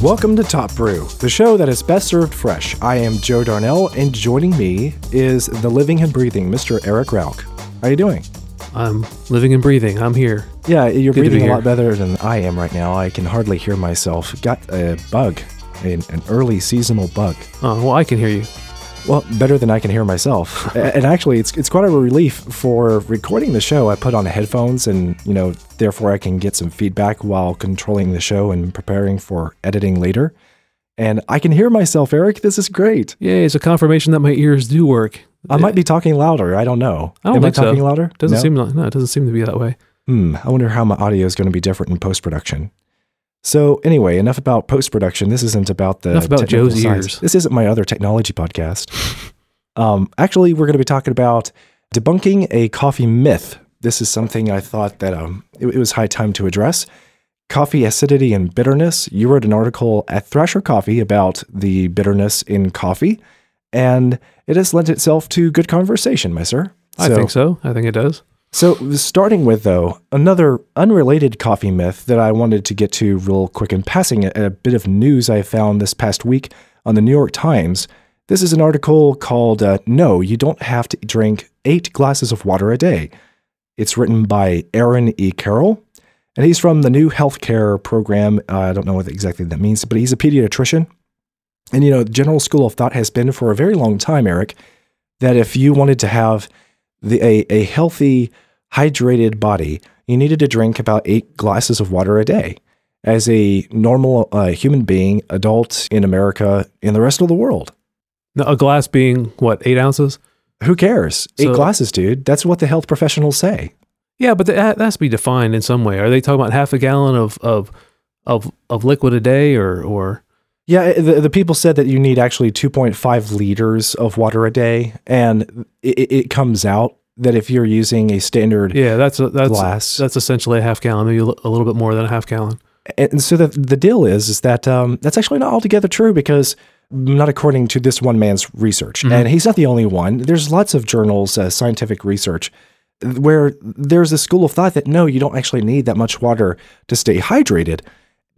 Welcome to Top Brew, the show that is best served fresh. I am Joe Darnell, and joining me is the living and breathing Mr. Eric Rauch. How are you doing? I'm living and breathing. I'm here. Yeah, you're Good be breathing a lot better than I am right now. I can hardly hear myself. Got a bug, an, an early seasonal bug. Oh, well, I can hear you. Well, better than I can hear myself. And actually, it's it's quite a relief for recording the show. I put on headphones, and you know, therefore, I can get some feedback while controlling the show and preparing for editing later. And I can hear myself, Eric. This is great. Yay, it's a confirmation that my ears do work. I might be talking louder. I don't know. I don't Am I talking so. louder? Doesn't No? seem like no, it doesn't seem to be that way. Hmm. I wonder how my audio is going to be different in post production. So anyway, enough about post production. This isn't about the Enough about Joe's science. ears. This isn't my other technology podcast. um, actually, we're going to be talking about debunking a coffee myth. This is something I thought that um, it, it was high time to address. Coffee acidity and bitterness. You wrote an article at Thrasher Coffee about the bitterness in coffee, and it has lent itself to good conversation, my sir. I think so. I think it does. So, starting with, though, another unrelated coffee myth that I wanted to get to real quick in passing, a, bit of news I found this past week on the New York Times. This is an article called uh, No, You Don't Have to Drink Eight Glasses of Water a Day. It's written by Aaron E. Carroll, and he's from the new healthcare program. Uh, I don't know what exactly that means, but he's a pediatrician. And, you know, general school of thought has been for a very long time, Eric, that if you wanted to have the, a, a healthy, hydrated body, you needed to drink about eight glasses of water a day. As a normal uh, human being, adult in America, in the rest of the world, Now, a glass being what eight ounces? who cares? Eight glasses, dude. That's what the health professionals say. Yeah, but that, that has to be defined in some way. Are they talking about half a gallon of of of, of liquid a day, or or Yeah, the, the people said that you need actually 2.5 liters of water a day, and it, it comes out that if you're using a standard yeah, that's a, that's glass, that's essentially a half gallon, maybe a little bit more than a half gallon. and so the the deal is is that um, that's actually not altogether true because not according to this one man's research, Mhm. and he's not the only one. There's lots of journals, uh, scientific research, where there's a school of thought that no, you don't actually need that much water to stay hydrated.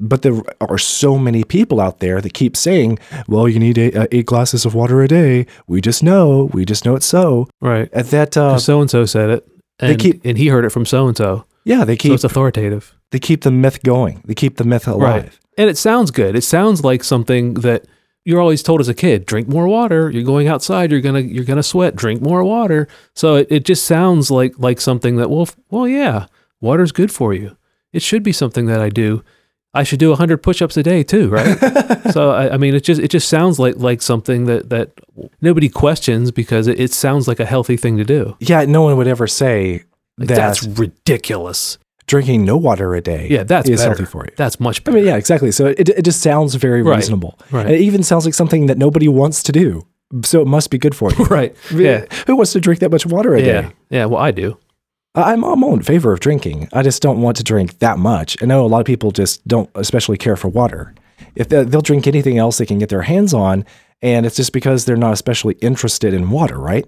But there are so many people out there that keep saying, "Well, you need eight, uh, eight glasses of water a day." We just know, we just know it's so. Right. At that, uh, So and so said it, and they keep- and he heard it from so and so. yeah, they So keep it's authoritative. they keep the myth going. They keep the myth alive. Right. And it sounds good. It sounds like something that you're always told as a kid, drink more water. You're going outside, you're gonna you're gonna sweat, drink more water. So it, it just sounds like like something that, well f- well yeah, water's good for you. It should be something that I do. I should do hundred push ups a day too, right? so I, I mean it just it just sounds like like something that that nobody questions because it, it sounds like a healthy thing to do. Yeah, no one would ever say Like, that that's ridiculous. drinking no water a day Yeah, that's is better. healthy for you. That's much I better. mean, yeah, exactly. So it, it just sounds very Right. reasonable. Right. And it even sounds like something that nobody wants to do. So it must be good for you. right. Yeah. Who wants to drink that much water a Yeah. day? Yeah. Well, I do. I'm, all in favor of drinking. I just don't want to drink that much. I know a lot of people just don't especially care for water. If they, they'll drink anything else they can get their hands on, and it's just because they're not especially interested in water, right?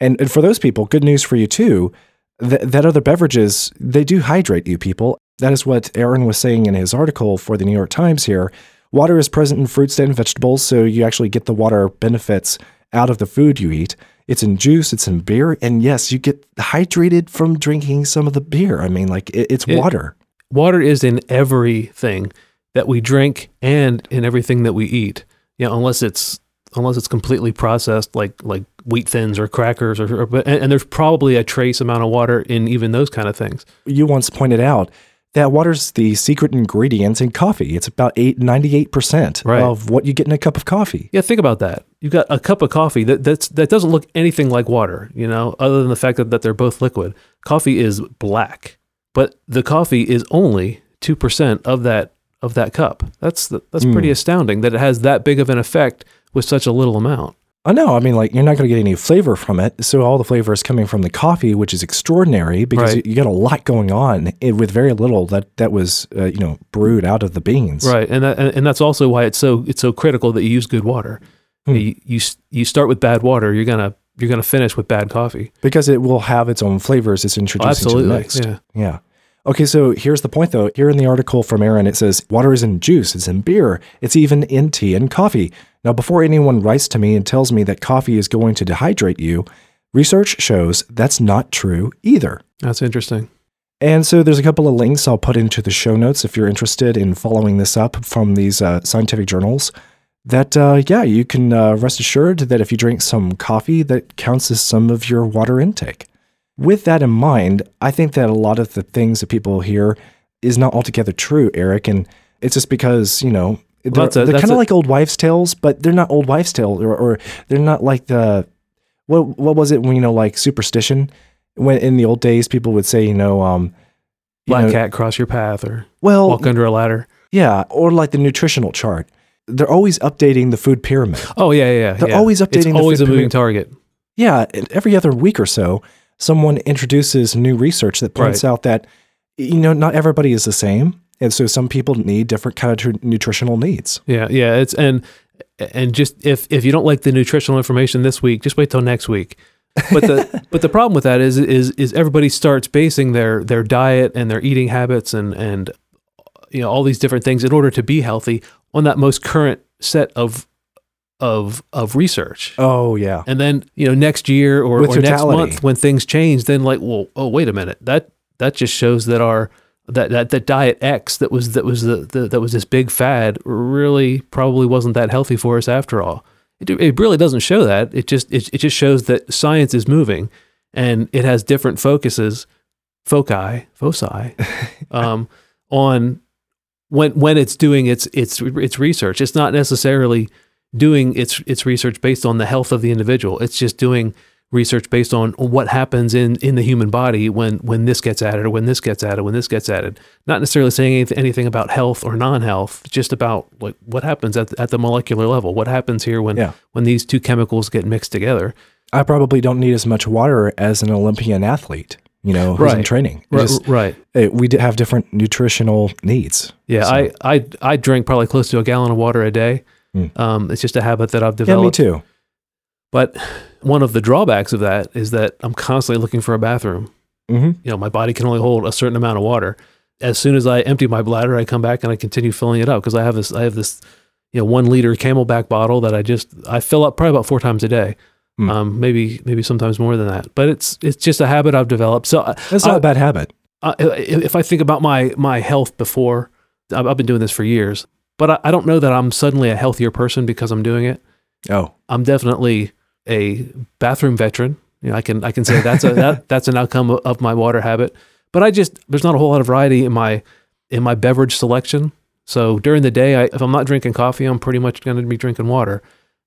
And, and for those people, good news for you too. That, that other beverages they do hydrate you, people. That is what Aaron was saying in his article for the New York Times. Here, water is present in fruits and vegetables, so you actually get the water benefits out of the food you eat. It's in juice, it's in beer, and yes, you get hydrated from drinking some of the beer. I mean, like it, it's It- water. water is in everything that we drink and in everything that we eat. You know, unless it's unless it's completely processed, like like wheat thins or crackers, or, or but and, and there's probably a trace amount of water in even those kind of things. You once pointed out that water's the secret ingredient in coffee. It's about eight, 98% Right. of what you get in a cup of coffee. Yeah, think about that. You've got a cup of coffee that that's that doesn't look anything like water. You know, other than the fact that, that they're both liquid. Coffee is black, but the coffee is only two percent of that of that cup. That's the, that's hmm. pretty astounding that it has that big of an effect with such a little amount. I know. I mean, like you're not going to get any flavor from it. So all the flavor is coming from the coffee, which is extraordinary because Right. you, you got a lot going on eh, with very little that that was uh, you know brewed out of the beans. Right, and that, and that's also why it's so it's so critical that you use good water. Hmm. You, you you start with bad water, you're gonna you're going to finish with bad coffee. because it will have its own flavors it's introducing to the Absolutely. mix. Yeah. Yeah. Okay, so here's the point though. Here in the article from Aaron, it says water is in juice, it's in beer, it's even in tea and coffee. Now, before anyone writes to me and tells me that coffee is going to dehydrate you, research shows that's not true either. That's interesting. And so there's a couple of links I'll put into the show notes if you're interested in following this up from these uh, scientific journals. That, uh, yeah, you can uh, rest assured that if you drink some coffee, that counts as some of your water intake. With that in mind, I think that a lot of the things that people hear is not altogether true, Eric. And it's just because, you know, they're, a- they're kind of like old wives' tales, but they're not old wives' tales, or, or they're not like the, what, what was it when, you know, like superstition? When in the old days, people would say, you know, um, you Black know, cat cross your path or well, walk under a ladder. yeah, or like the nutritional chart. They're always updating the food pyramid. Oh yeah, yeah. yeah. They're yeah. always It's updating the always food a moving pyramid. target. Yeah, every other week or so, someone introduces new research that points Right. out that you know not everybody is the same, and so some people need different kind of tr- nutritional needs. Yeah, yeah. It's and and just if if you don't like the nutritional information this week, just wait till next week. But the but the problem with that is is is everybody starts basing their their diet and their eating habits and and you know all these different things in order to be healthy on that most current set of of of research. Oh yeah, And then you know next year or, or next month when things change, then like well oh wait a minute that that just shows that our that that, that diet X that was that was the, the that was this big fad really probably wasn't that healthy for us after all. It, it really doesn't show that. It just it, it just shows that science is moving and it has different focuses, foci, foci, um, on when when it's doing its its its research. It's not necessarily doing its its research based on the health of the individual. It's just doing research based on what happens in in the human body when when this gets added or when this gets added when this gets added. Not necessarily saying anything, anything about health or non-health, just about like what happens at at the molecular level. What happens here when Yeah. when these two chemicals get mixed together. I probably don't need as much water as an Olympian athlete. You know, who's in training. Right, just- right. eh, we have different nutritional needs. Yeah, So- I, I I drink probably close to a gallon of water a day. Hmm. Um, it's just a habit that I've developed. Yeah, me too. But one of the drawbacks of that is that I'm constantly looking for a bathroom. hmm You know, my body can only hold a certain amount of water. As soon as I empty my bladder, I come back and I continue filling it up because I have this I have this you know one liter CamelBak bottle that I just I fill up probably about four times a day. Hmm. Um, maybe maybe sometimes more than that. But it's it's just a habit I've developed. So I- That's not a bad habit. uh, if I think about my my health before, I've I've been doing this for years, but I, I don't know that I'm suddenly a healthier person because I'm doing it. Oh, I'm definitely a bathroom veteran. You know, I can I can say that's a that, that's an outcome of, my water habit. But I just there's not a whole lot of variety in my in my beverage selection. So during the day, I, if I'm not drinking coffee, I'm pretty much going to be drinking water,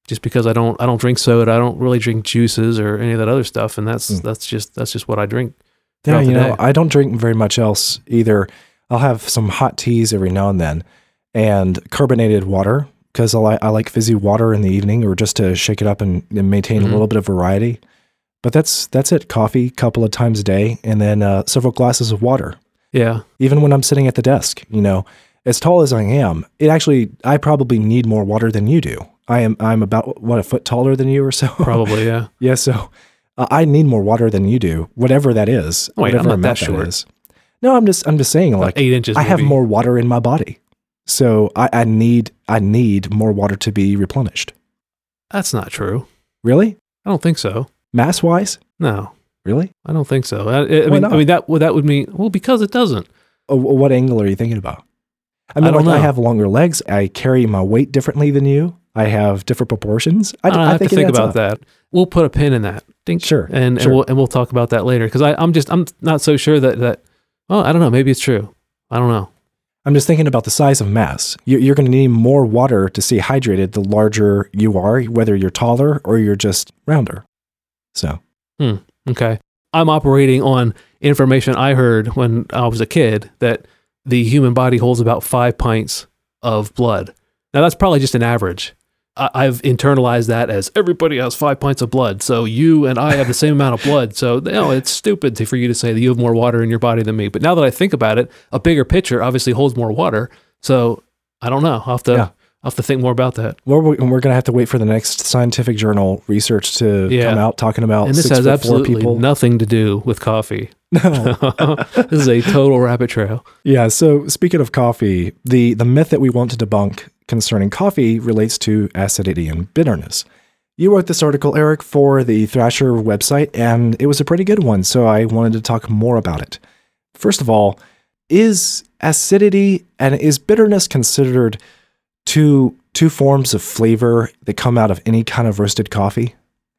just because I don't I don't drink soda, I don't really drink juices or any of that other stuff, and that's Mm. that's just that's just what I drink. Yeah, you know. I don't drink very much else either. I'll have some hot teas every now and then and carbonated water because I, li- I like fizzy water in the evening or just to shake it up and, and maintain Mhm. a little bit of variety. But that's that's it. Coffee a couple of times a day and then uh, several glasses of water. Yeah, Even when I'm sitting at the desk, you know, as tall as I am, it actually I probably need more water than you do. I am I'm about what a foot taller than you or so. probably. Yeah. Yeah, so uh, I need more water than you do, whatever that is. Wait, I'm whatever not that short. is. No, I'm just I'm just saying About like eight inches. I have more water in my body. So I, I need I need more water to be replenished. That's not true. Really? I don't think so. Mass wise? No, Really? I don't think so. I, I mean, not? I mean that well, that would mean well because it doesn't. Oh, what angle are you thinking about? I mean, I like I have longer legs. I carry my weight differently than you. I have different proportions. I, I, I have think to think about up. that. We'll put a pin in that. Sure, and sure. and we'll and we'll talk about that later because I'm just I'm not so sure that that. Oh, I don't know. Maybe it's true. I don't know. I'm just thinking about the size of mass. You- You're going to need more water to stay hydrated the larger you are, whether you're taller or you're just rounder. So, hmm, Okay. I'm operating on information I heard when I was a kid that the human body holds about five pints of blood. Now, that's probably just an average. I- I've internalized that as everybody has five pints of blood. So you and I have the same amount of blood. So, you know, it's stupid to, for you to say that you have more water in your body than me. But now that I think about it, a bigger pitcher obviously holds more water. So I don't know. I'll have to, Yeah. I'll have to think more about that. Well, we're, we're going to have to wait for the next scientific journal research to Yeah. come out talking about And this has absolutely people. nothing to do with coffee. No. this is a total rabbit trail. Yeah. So speaking of coffee, the the myth that we want to debunk concerning coffee relates to acidity and bitterness. You wrote this article, Eric, for the Thrasher website, and it was a pretty good one. So I wanted to talk more about it. First of all, is acidity and is bitterness considered two two forms of flavor that come out of any kind of roasted coffee?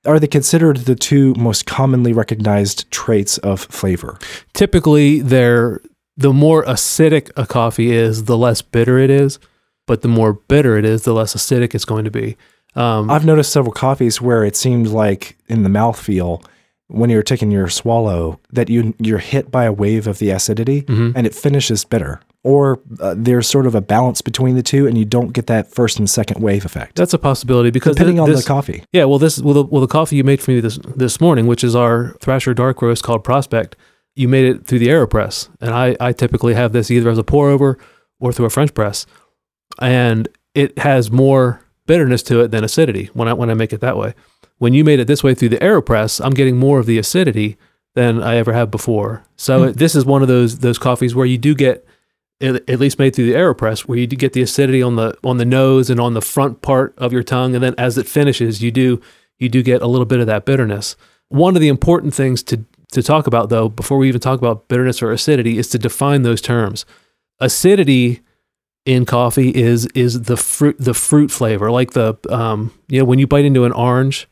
Are they considered the two most commonly recognized traits of flavor? Typically, they're the more acidic a coffee is, the less bitter it is. But the more bitter it is, the less acidic it's going to be. Um, I've noticed several coffees where it seemed like in the mouthfeel when you're taking your swallow that you you're hit by a wave of the acidity Mhm. and it finishes bitter. Or uh, there's sort of a balance between the two, and you don't get that first and second wave effect, that's a possibility because depending thi- on the coffee. Yeah, well, this well the, well the coffee you made for me this this morning, which is our Thrasher Dark Roast called Prospect, you made it through the Aeropress, and I I typically have this either as a pour over or through a French press, and it has more bitterness to it than acidity when I when I make it that way. When you made it this way through the Aeropress, I'm getting more of the acidity than I ever have before. So Hmm. it, this is one of those those coffees where you do get at at least made through the Aeropress, where you do get the acidity on the on the nose and on the front part of your tongue, and then as it finishes, you do you do get a little bit of that bitterness. One of the important things to to talk about, though, before we even talk about bitterness or acidity, is to define those terms. Acidity in coffee is is the fruit the fruit flavor, like the um you know when you bite into an orange,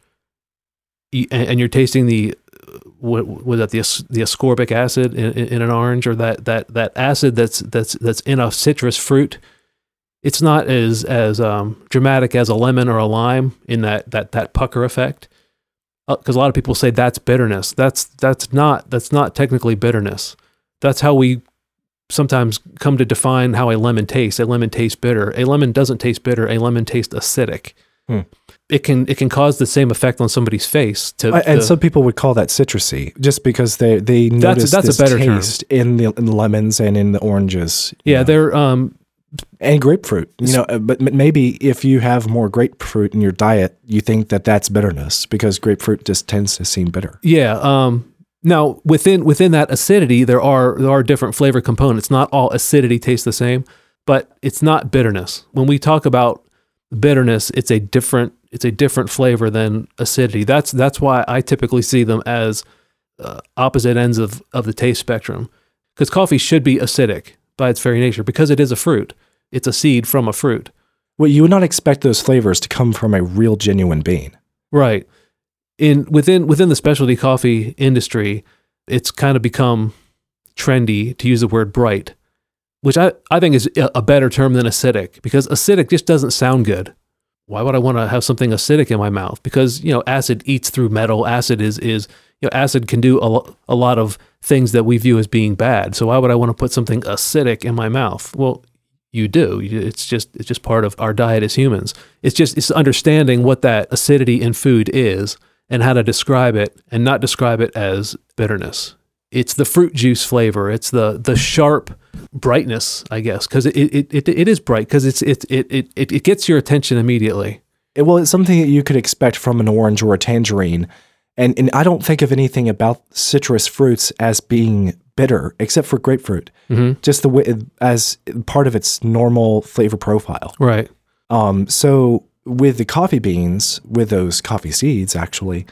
and, you're tasting the what was that the the ascorbic acid in, in, in an orange or that that that acid that's that's that's in a citrus fruit it's not as as um, dramatic as a lemon or a lime in that that that pucker effect. Because a lot of people say that's bitterness. That's that's not that's not technically bitterness. That's how we sometimes come to define how a lemon tastes a lemon tastes bitter a lemon doesn't taste bitter a lemon tastes acidic Hmm. it can it can cause the same effect on somebody's face to, Uh, and to- some people would call that citrusy, just because they they notice that's a this better term. taste in the, in the lemons and in the oranges. yeah know. they're um and grapefruit. You know, uh, but maybe if you have more grapefruit in your diet, you think that that's bitterness because grapefruit just tends to seem bitter. Yeah. Um, now within within that acidity, there are there are different flavor components. Not all acidity tastes the same, but it's not bitterness. When we talk about bitterness, it's a different it's a different flavor than acidity. That's that's why I typically see them as uh, opposite ends of of the taste spectrum. Because coffee should be acidic by its very nature, because it is a fruit. It's a seed from a fruit. Well, you would not expect those flavors to come from a real genuine bean. Right. In within within the specialty coffee industry, it's kind of become trendy to use the word bright, which I, I think is a better term than acidic because acidic just doesn't sound good. Why would I want to have something acidic in my mouth? Because you know, acid eats through metal. Acid is is you know, acid can do a, a lot of things that we view as being bad. So why would I want to put something acidic in my mouth? Well, you do. It's just it's just part of our diet as humans. It's just it's understanding what that acidity in food is and how to describe it and not describe it as bitterness. It's the fruit juice flavor. It's the the sharp brightness, I guess, because it, it, it, it is bright because it's it, it it it gets your attention immediately. It- well, it's something that you could expect from an orange or a tangerine. And, and I don't think of anything about citrus fruits as being bitter, except for grapefruit, Mm-hmm. just the way as part of its normal flavor profile. Right. Um, so with the coffee beans, with those coffee seeds, actually,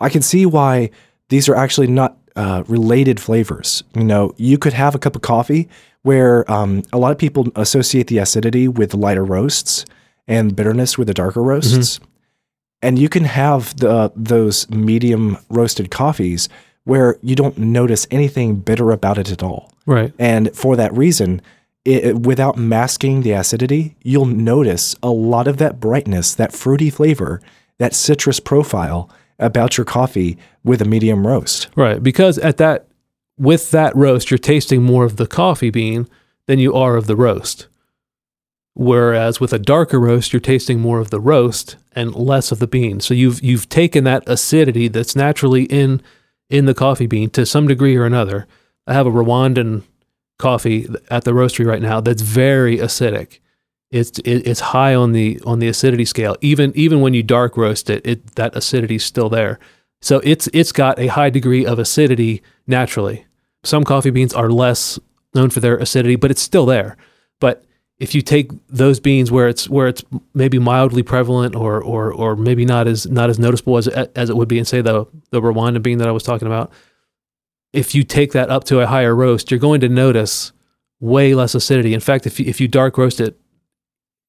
I can see why these are actually not uh, related flavors. You know, you could have a cup of coffee where um, a lot of people associate the acidity with lighter roasts and bitterness with the darker roasts, and you can have the those medium roasted coffees where you don't notice anything bitter about it at all. Right. And for that reason, it, without masking the acidity, you'll notice a lot of that brightness, that fruity flavor, that citrus profile about your coffee with a medium roast. Right. Because at that with that roast, you're tasting more of the coffee bean than you are of the roast. Whereas with a darker roast, you're tasting more of the roast and less of the bean. So you've you've taken that acidity that's naturally in in the coffee bean to some degree or another. I have a Rwandan coffee at the roastery right now that's very acidic. it's it, it's high on the on the acidity scale. Even even when you dark roast it, it that acidity is still there. So it's it's got a high degree of acidity naturally. Some coffee beans are less known for their acidity, but it's still there. But if you take those beans where it's where it's maybe mildly prevalent or or or maybe not as not as noticeable as as it would be in say the the Rwanda bean that I was talking about, if you take that up to a higher roast, you're going to notice way less acidity. In fact, if you, if you dark roast it,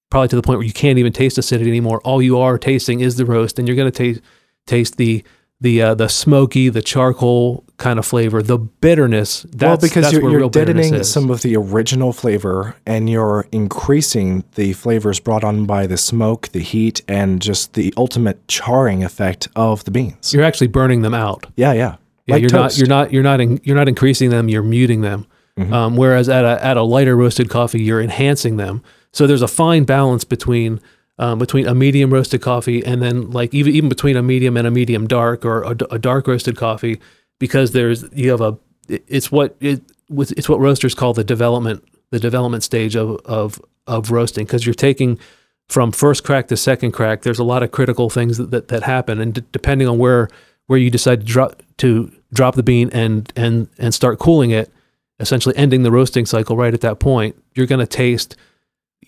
probably to the point where you can't even taste acidity anymore, all you are tasting is the roast, and you're going to taste taste the the uh, the smoky, the charcoal kind of flavor, the bitterness. That's, well, because that's you're, you're deadening some of the original flavor and you're increasing the flavors brought on by the smoke, the heat, and just the ultimate charring effect of the beans. You're actually burning them out. yeah, yeah. Yeah, Like you're toast. not you're not you're not in, you're not increasing them. You're muting them. Mm-hmm. Um, whereas at a at a lighter roasted coffee, you're enhancing them. So there's a fine balance between um, between a medium roasted coffee and then like even even between a medium and a medium dark or a, a dark roasted coffee because there's you have a it- it's what it it's what roasters call the development the development stage of of of roasting because you're taking from first crack to second crack there's a lot of critical things that that, that happen and d- depending on where where you decide to drop to drop the bean and and and start cooling it essentially ending the roasting cycle right at that point you're going to taste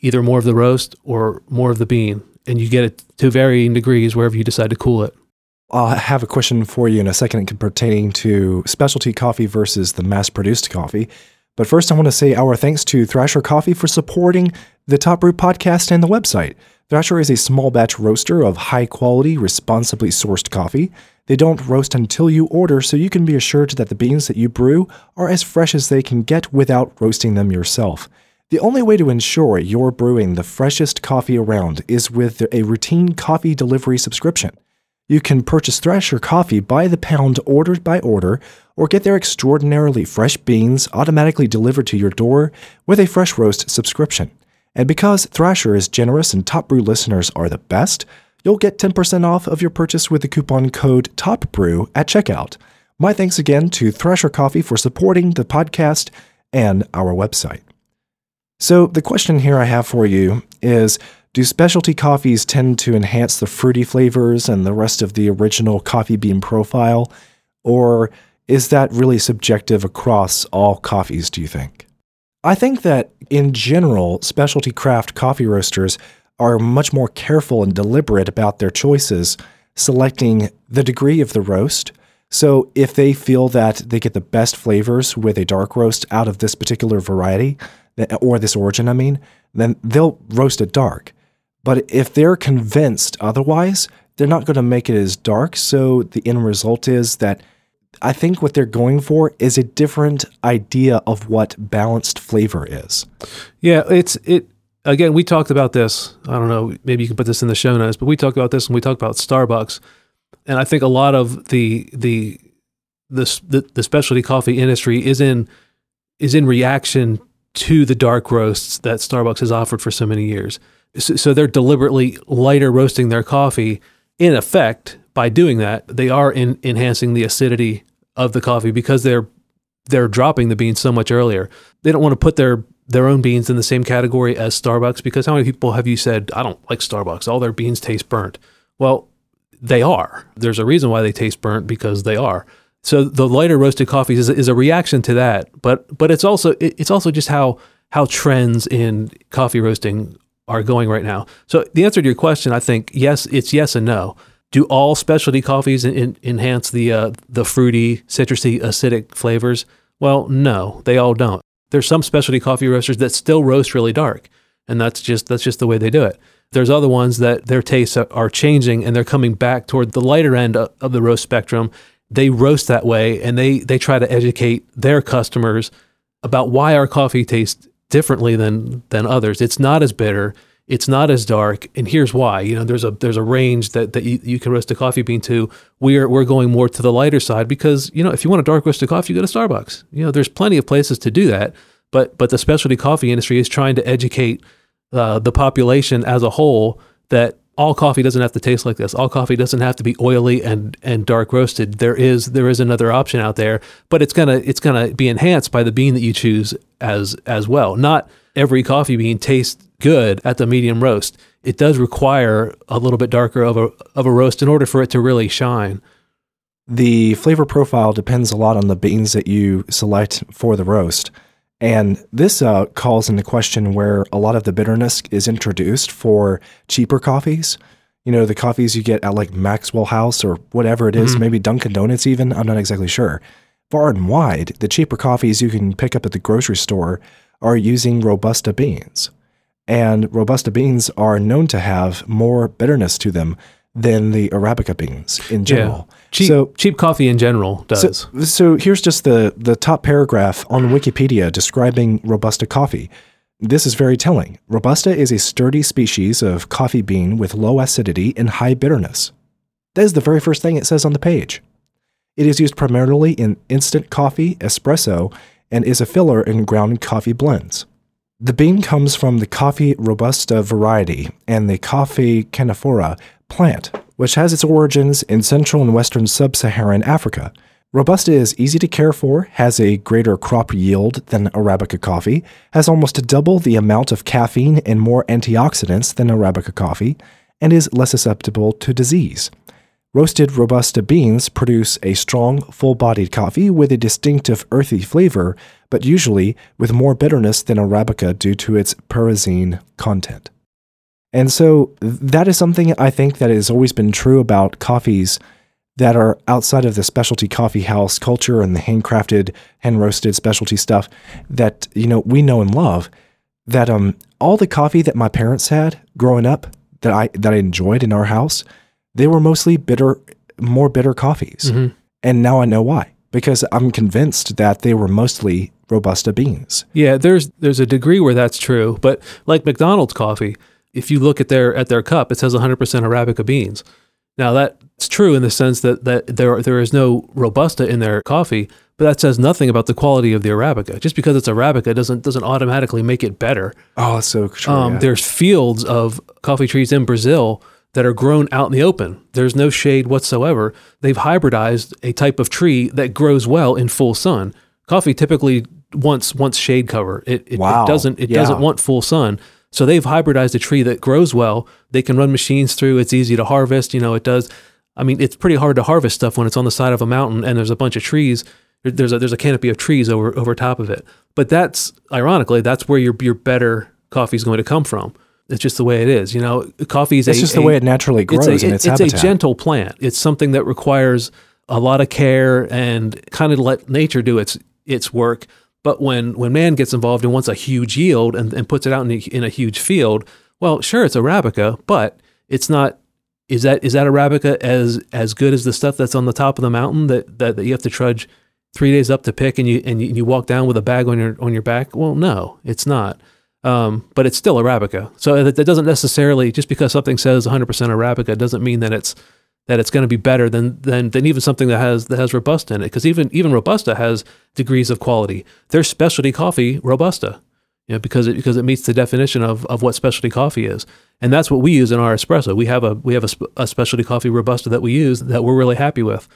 either more of the roast or more of the bean and you get it to varying degrees wherever you decide to cool it uh, I'll have a question for you in a second pertaining to specialty coffee versus the mass produced coffee. But first, I want to say our thanks to Thrasher Coffee for supporting the Top Brew podcast and the website. Thrasher is a small batch roaster of high quality, responsibly sourced coffee. They don't roast until you order, so you can be assured that the beans that you brew are as fresh as they can get without roasting them yourself. The only way to ensure you're brewing the freshest coffee around is with a routine coffee delivery subscription. You can purchase Thrasher coffee by the pound ordered by order, or get their extraordinarily fresh beans automatically delivered to your door with a fresh roast subscription. And because Thrasher is generous and Top Brew listeners are the best, you'll get 10% off of your purchase with the coupon code TOPBREW at checkout. My thanks again to Thrasher Coffee for supporting the podcast and our website. So, the question here I have for you is Do specialty coffees tend to enhance the fruity flavors and the rest of the original coffee bean profile? Or is that really subjective across all coffees, do you think? I think that in general, specialty craft coffee roasters are much more careful and deliberate about their choices, selecting the degree of the roast. So if they feel that they get the best flavors with a dark roast out of this particular variety, or this origin, I mean, then they'll roast it dark. But if they're convinced otherwise, they're not going to make it as dark. So the end result is that I think what they're going for is a different idea of what balanced flavor is. Yeah, it's it again, we talked about this. I don't know, maybe you can put this in the show notes, but we talked about this when we talked about Starbucks. And I think a lot of the the the the, specialty coffee industry is in is in reaction to the dark roasts that Starbucks has offered for so many years. So, so they're deliberately lighter roasting their coffee. In effect, by doing that, they are in, enhancing the acidity of the coffee because they're they're dropping the beans so much earlier. They don't want to put their their own beans in the same category as Starbucks because how many people have you said I don't like Starbucks? All their beans taste burnt. Well, they are. There's a reason why they taste burnt because they are. So the lighter roasted coffees is, is a reaction to that, but but it's also it- it's also just how how trends in coffee roasting are going right now. So the answer to your question, I think yes, it's yes and no. Do all specialty coffees en- en- enhance the uh, the fruity, citrusy, acidic flavors? Well, no, they all don't. There's some specialty coffee roasters that still roast really dark, and that's just that's just the way they do it. There's other ones that their tastes are- changing and they're coming back toward the lighter end of the roast spectrum. They roast that way and they they try to educate their customers about why our coffee tastes differently than than others. It's not as bitter, it's not as dark, and here's why. You know, there's a there's a range that, that you, you can roast a coffee bean to. We're we're going more to the lighter side because you know if you want a dark roasted coffee, you go to Starbucks. You know, there's plenty of places to do that, but but the specialty coffee industry is trying to educate uh, the population as a whole that all coffee doesn't have to taste like this. All coffee doesn't have to be oily and and dark roasted. There is there is another option out there, but it's gonna it's gonna be enhanced by the bean that you choose as as well. Not every coffee bean tastes good at the medium roast, it does require a little bit darker of a of a roast in order for it to really shine. The flavor profile depends a lot on the beans that you select for the roast. And this uh, calls into question where a lot of the bitterness is introduced for cheaper coffees. You know, the coffees you get at like Maxwell House or whatever it is, maybe Dunkin' Donuts even. I'm not exactly sure. Far and wide, the cheaper coffees you can pick up at the grocery store are using Robusta beans. And Robusta beans are known to have more bitterness to them than the Arabica beans in general. Cheap So cheap coffee in general does. so, so here's just the, the top paragraph on Wikipedia describing Robusta coffee. This is very telling. Robusta is a sturdy species of coffee bean with low acidity and high bitterness. That is the very first thing it says on the page. It is used primarily in instant coffee, espresso, and is a filler in ground coffee blends. The bean comes from the Coffea robusta variety and the Coffea canephora plant, which has its origins in central and western sub-Saharan Africa. Robusta is easy to care for, has a greater crop yield than Arabica coffee, has almost double the amount of caffeine and more antioxidants than Arabica coffee, and is less susceptible to disease. Roasted Robusta beans produce a strong, full bodied coffee with a distinctive earthy flavor, but usually with more bitterness than Arabica due to its pyrazine content. And so that is something I think that has always been true about coffees that are outside of the specialty coffee house culture and the handcrafted, hand roasted specialty stuff that you know we know and love. That um all the coffee that my parents had growing up that I that I enjoyed in our house, they were mostly bitter, more bitter coffees. And now I know why because I'm convinced that they were mostly robusta beans. Yeah, there's there's a degree where that's true, but like McDonald's coffee, if you look at their at their cup, it says 100% Arabica beans. Now that's true in the sense that that there there is no robusta in their coffee, but that says nothing about the quality of the Arabica. Just because it's Arabica doesn't doesn't automatically make it better. Oh, that's so true. Um, yeah. There's fields of coffee trees in Brazil that are grown out in the open. There's no shade whatsoever. They've hybridized a type of tree that grows well in full sun. Coffee typically wants wants shade cover. It, it, Wow. it doesn't it Yeah. doesn't want full sun. So they've hybridized a tree that grows well. They can run machines through. It's easy to harvest. You know, it does. I mean, it's pretty hard to harvest stuff when it's on the side of a mountain and there's a bunch of trees. There's a there's a canopy of trees over over top of it. But that's ironically that's where your your better coffee is going to come from. It's just the way it is. You know, coffee is it's a, just the a- way it naturally grows it's a, in its, it's habitat. a gentle plant. It's something that requires a lot of care and kind of let nature do its its work. But when when man gets involved and wants a huge yield and, and puts it out in a, in a huge field, well, sure, it's arabica, but it's not. Is that is that arabica as as good as the stuff that's on the top of the mountain that that, that you have to trudge three days up to pick and you and you, you walk down with a bag on your on your back? Well, no, it's not. Um, but it's still arabica. So that, that doesn't necessarily just because something says 100% arabica doesn't mean that it's that it's going to be better than than than even something that has that has robusta in it. Because even even robusta has degrees of quality. There's specialty coffee robusta, you know, because it because it meets the definition of of what specialty coffee is, and that's what we use in our espresso. We have a we have a, sp- a specialty coffee robusta that we use that we're really happy with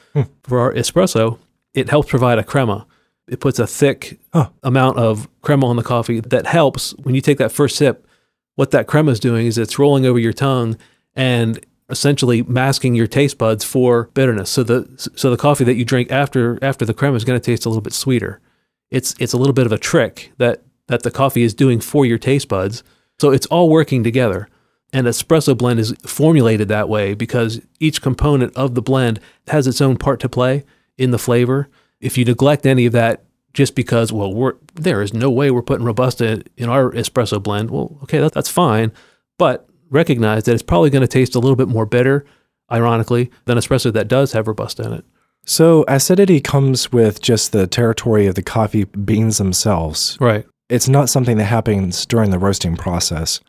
for our espresso. It helps provide a crema. It puts a thick Huh. amount of crema on the coffee that helps when you take that first sip. What that crema is doing is it's rolling over your tongue and essentially masking your taste buds for bitterness. So the so the coffee that you drink after after the crema is going to taste a little bit sweeter. It's it's a little bit of a trick that that the coffee is doing for your taste buds. So it's all working together. And espresso blend is formulated that way because each component of the blend has its own part to play in the flavor. If you neglect any of that just because, well, we're, there is no way we're putting Robusta in our espresso blend, well, okay, that, that's fine. But recognize that it's probably going to taste a little bit more bitter, ironically, than espresso that does have Robusta in it. So acidity comes with just the territory of the coffee beans themselves. Right. It's not something that happens during the roasting process.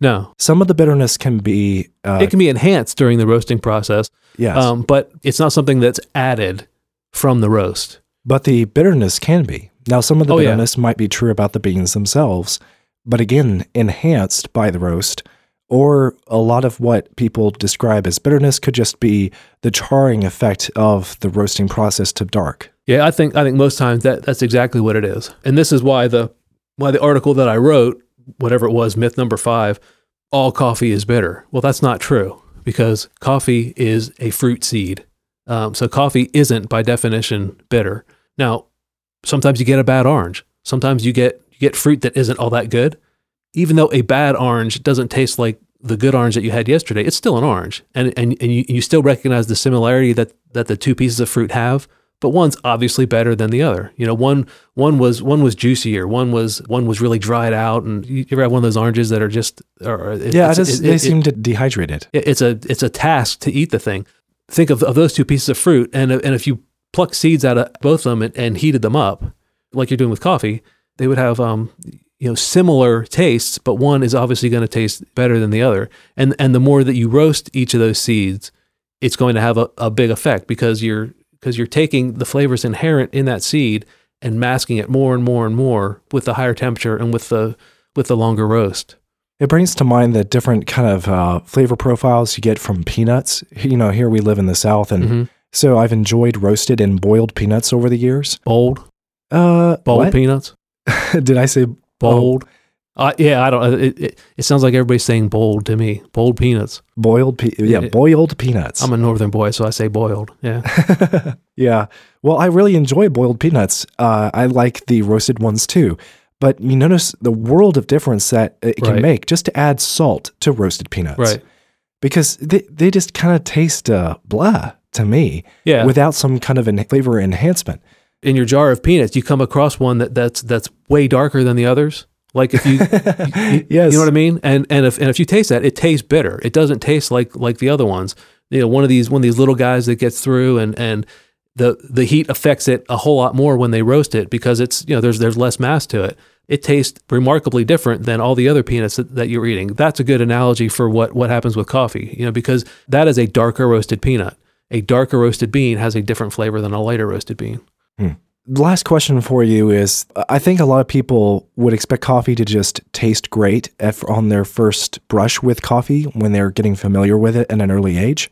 No, Some of the bitterness can be, uh, it can be enhanced during the roasting process, yes, um, but it's not something that's added from the roast. but the bitterness can be. Now, some of the Oh, yeah. bitterness might be true about the beans themselves, but again, enhanced by the roast. Or a lot of what people describe as bitterness could just be the charring effect of the roasting process to dark. Yeah, I think I think most times that that's exactly what it is, and this is why the why the article that I wrote whatever it was, myth number five, all coffee is bitter. Well, that's not true because coffee is a fruit seed. Um, so coffee isn't by definition bitter. Now, sometimes you get a bad orange. Sometimes you get you get fruit that isn't all that good. Even though a bad orange doesn't taste like the good orange that you had yesterday, it's still an orange, and and and you, you still recognize the similarity that that the two pieces of fruit have. But one's obviously better than the other. You know, one one was one was juicier, one was one was really dried out, and you ever have one of those oranges that are just or it, Yeah, it they it- seem to dehydrate it. it- it's a it's a task to eat the thing. Think of, of those two pieces of fruit, and and if you pluck seeds out of both of them and, and heated them up, like you're doing with coffee, they would have um you know similar tastes, but one is obviously going to taste better than the other. And and the more that you roast each of those seeds, it's going to have a, a big effect because you're because you're taking the flavors inherent in that seed and masking it more and more and more with the higher temperature and with the with the longer roast. It brings to mind the different kind of uh, flavor profiles you get from peanuts. You know, here we live in the South, and Mhm. so I've enjoyed roasted and boiled peanuts over the years. Bold, Uh, bold what? peanuts. Did I say bold. Uh, yeah, I don't. It, it, it sounds like everybody's saying bold to me. Bold peanuts. boiled? Pe- yeah, Yeah. boiled peanuts. I'm a northern boy, so I say boiled. Yeah. yeah. Well, I really enjoy boiled peanuts. Uh, I like the roasted ones too. But you notice the world of difference that it can Right. make just to add salt to roasted peanuts. right. Because they, they just kind of taste uh, blah to me Yeah. without some kind of en- flavor enhancement. In your jar of peanuts, you come across one that that's that's way darker than the others. Like if you, you, Yes. you know what I mean. And and if and if you taste that, it tastes bitter. It doesn't taste like like the other ones. You know, one of these one of these little guys that gets through and and the the heat affects it a whole lot more when they roast it because it's you know there's there's less mass to it. It tastes remarkably different than all the other peanuts that, that you're eating. That's a good analogy for what what happens with coffee. You know, because that is a darker roasted peanut. A darker roasted bean has a different flavor than a lighter roasted bean. The last question for you is I think a lot of people would expect coffee to just taste great at, on their first brush with coffee when they're getting familiar with it at an early age.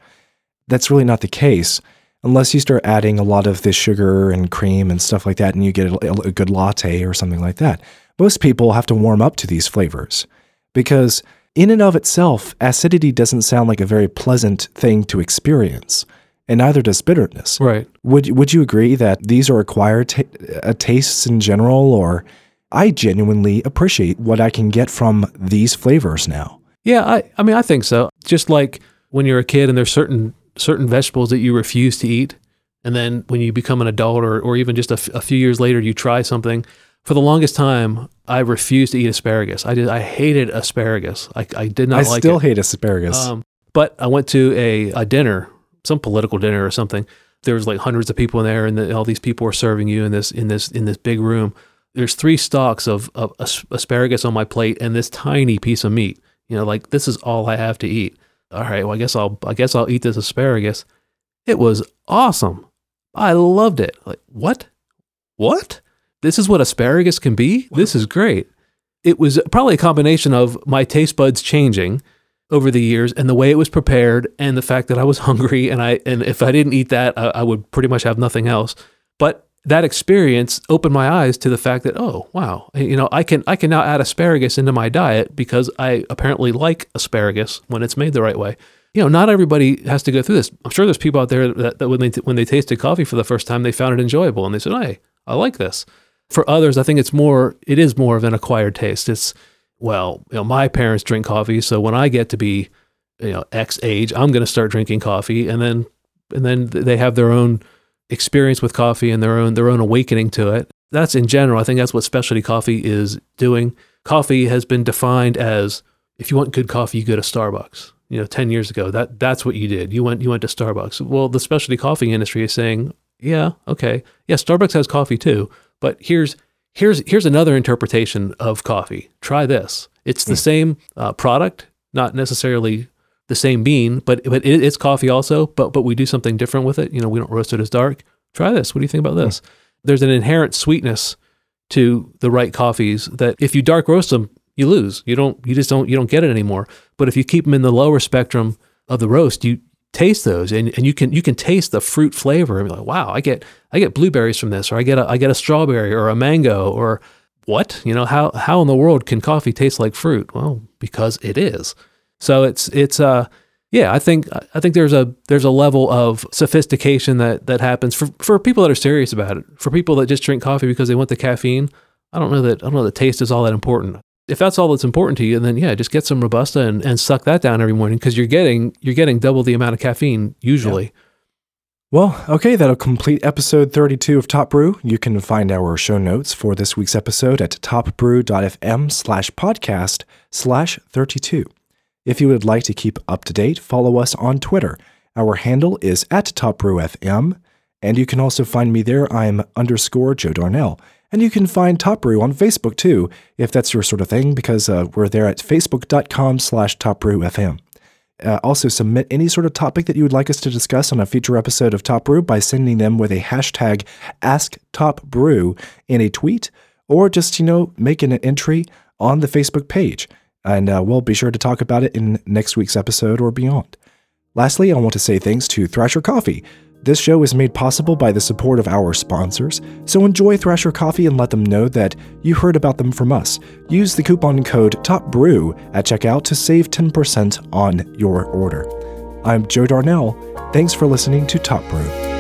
That's really not the case unless you start adding a lot of the sugar and cream and stuff like that and you get a, a good latte or something like that. Most people have to warm up to these flavors because, in and of itself, acidity doesn't sound like a very pleasant thing to experience, and neither does bitterness. Right. Would would you agree that these are acquired ta uh, tastes in general, or I genuinely appreciate what I can get from these flavors now? Yeah, I, I mean, I think so. Just like when you're a kid and there's certain certain vegetables that you refuse to eat, and then when you become an adult or, or even just a, f- a few years later, you try something. For the longest time, I refused to eat asparagus. I did. I hated asparagus. I, I did not I like still it. hate asparagus. Um, but I went to a, a dinner, some political dinner or something. There was like hundreds of people in there, and the, all these people were serving you in this in this in this big room. There's three stalks of, of asparagus on my plate and this tiny piece of meat. You know, like this is all I have to eat. All right, well, I guess I'll I guess I'll eat this asparagus. It was awesome. I loved it. Like what? What? This is what asparagus can be. This is great. It was probably a combination of my taste buds changing over the years and the way it was prepared and the fact that I was hungry and I and if I didn't eat that I, I would pretty much have nothing else. But that experience opened my eyes to the fact that oh wow you know I can I can now add asparagus into my diet because I apparently like asparagus when it's made the right way. You know, not everybody has to go through this. I'm sure there's people out there that, that when they when they tasted coffee for the first time they found it enjoyable and they said, "Hey, I like this." For others, I think it's more it is more of an acquired taste. It's well, you know, my parents drink coffee, so when I get to be, you know, X age, I'm going to start drinking coffee, and then and then they have their own experience with coffee and their own their own awakening to it. That's in general. I think that's what specialty coffee is doing. Coffee has been defined as if you want good coffee, you go to Starbucks. You know, ten years ago, that that's what you did. You went you went to Starbucks. Well, the specialty coffee industry is saying, yeah, okay, yeah, Starbucks has coffee too, but here's here's here's another interpretation of coffee. Try this. It's the same uh, product, not necessarily the same bean, but but it, it's coffee also. But but we do something different with it. You know, we don't roast it as dark. Try this. What do you think about this? Hmm. There's an inherent sweetness to the right coffees that if you dark roast them, you lose. You don't. You just don't. You don't get it anymore. But if you keep them in the lower spectrum of the roast, you taste those and, and you can you can taste the fruit flavor and be like, wow, I get I get blueberries from this, or I get a I get a strawberry or a mango, or what? You know, how how in the world can coffee taste like fruit? Well, because it is. So it's it's uh yeah, I think I think there's a there's a level of sophistication that that happens for for people that are serious about it. For people that just drink coffee because they want the caffeine, I don't know that I don't know that taste is all that important. If that's all that's important to you, then yeah, just get some robusta and, and suck that down every morning because you're getting you're getting double the amount of caffeine usually. Yeah. Well, okay, that'll complete episode 32 of Top Brew. You can find our show notes for this week's episode at topbrew.fm slash podcast slash 32. If you would like to keep up to date, follow us on Twitter. Our handle is at topbrewfm, and you can also find me there. I'm underscore Joe Darnell. And you can find Top Brew on Facebook too, if that's your sort of thing, because uh, we're there at facebook.com slash topbrewfm. Uh, also, submit any sort of topic that you would like us to discuss on a future episode of Top Brew by sending them with a hashtag AskTopBrew in a tweet, or just, you know, making an entry on the Facebook page. And uh, we'll be sure to talk about it in next week's episode or beyond. Lastly, I want to say thanks to Thrasher Coffee this show is made possible by the support of our sponsors, so enjoy Thrasher Coffee and let them know that you heard about them from us. Use the coupon code TOPBREW at checkout to save 10% on your order. I'm Joe Darnell. Thanks for listening to Top Brew.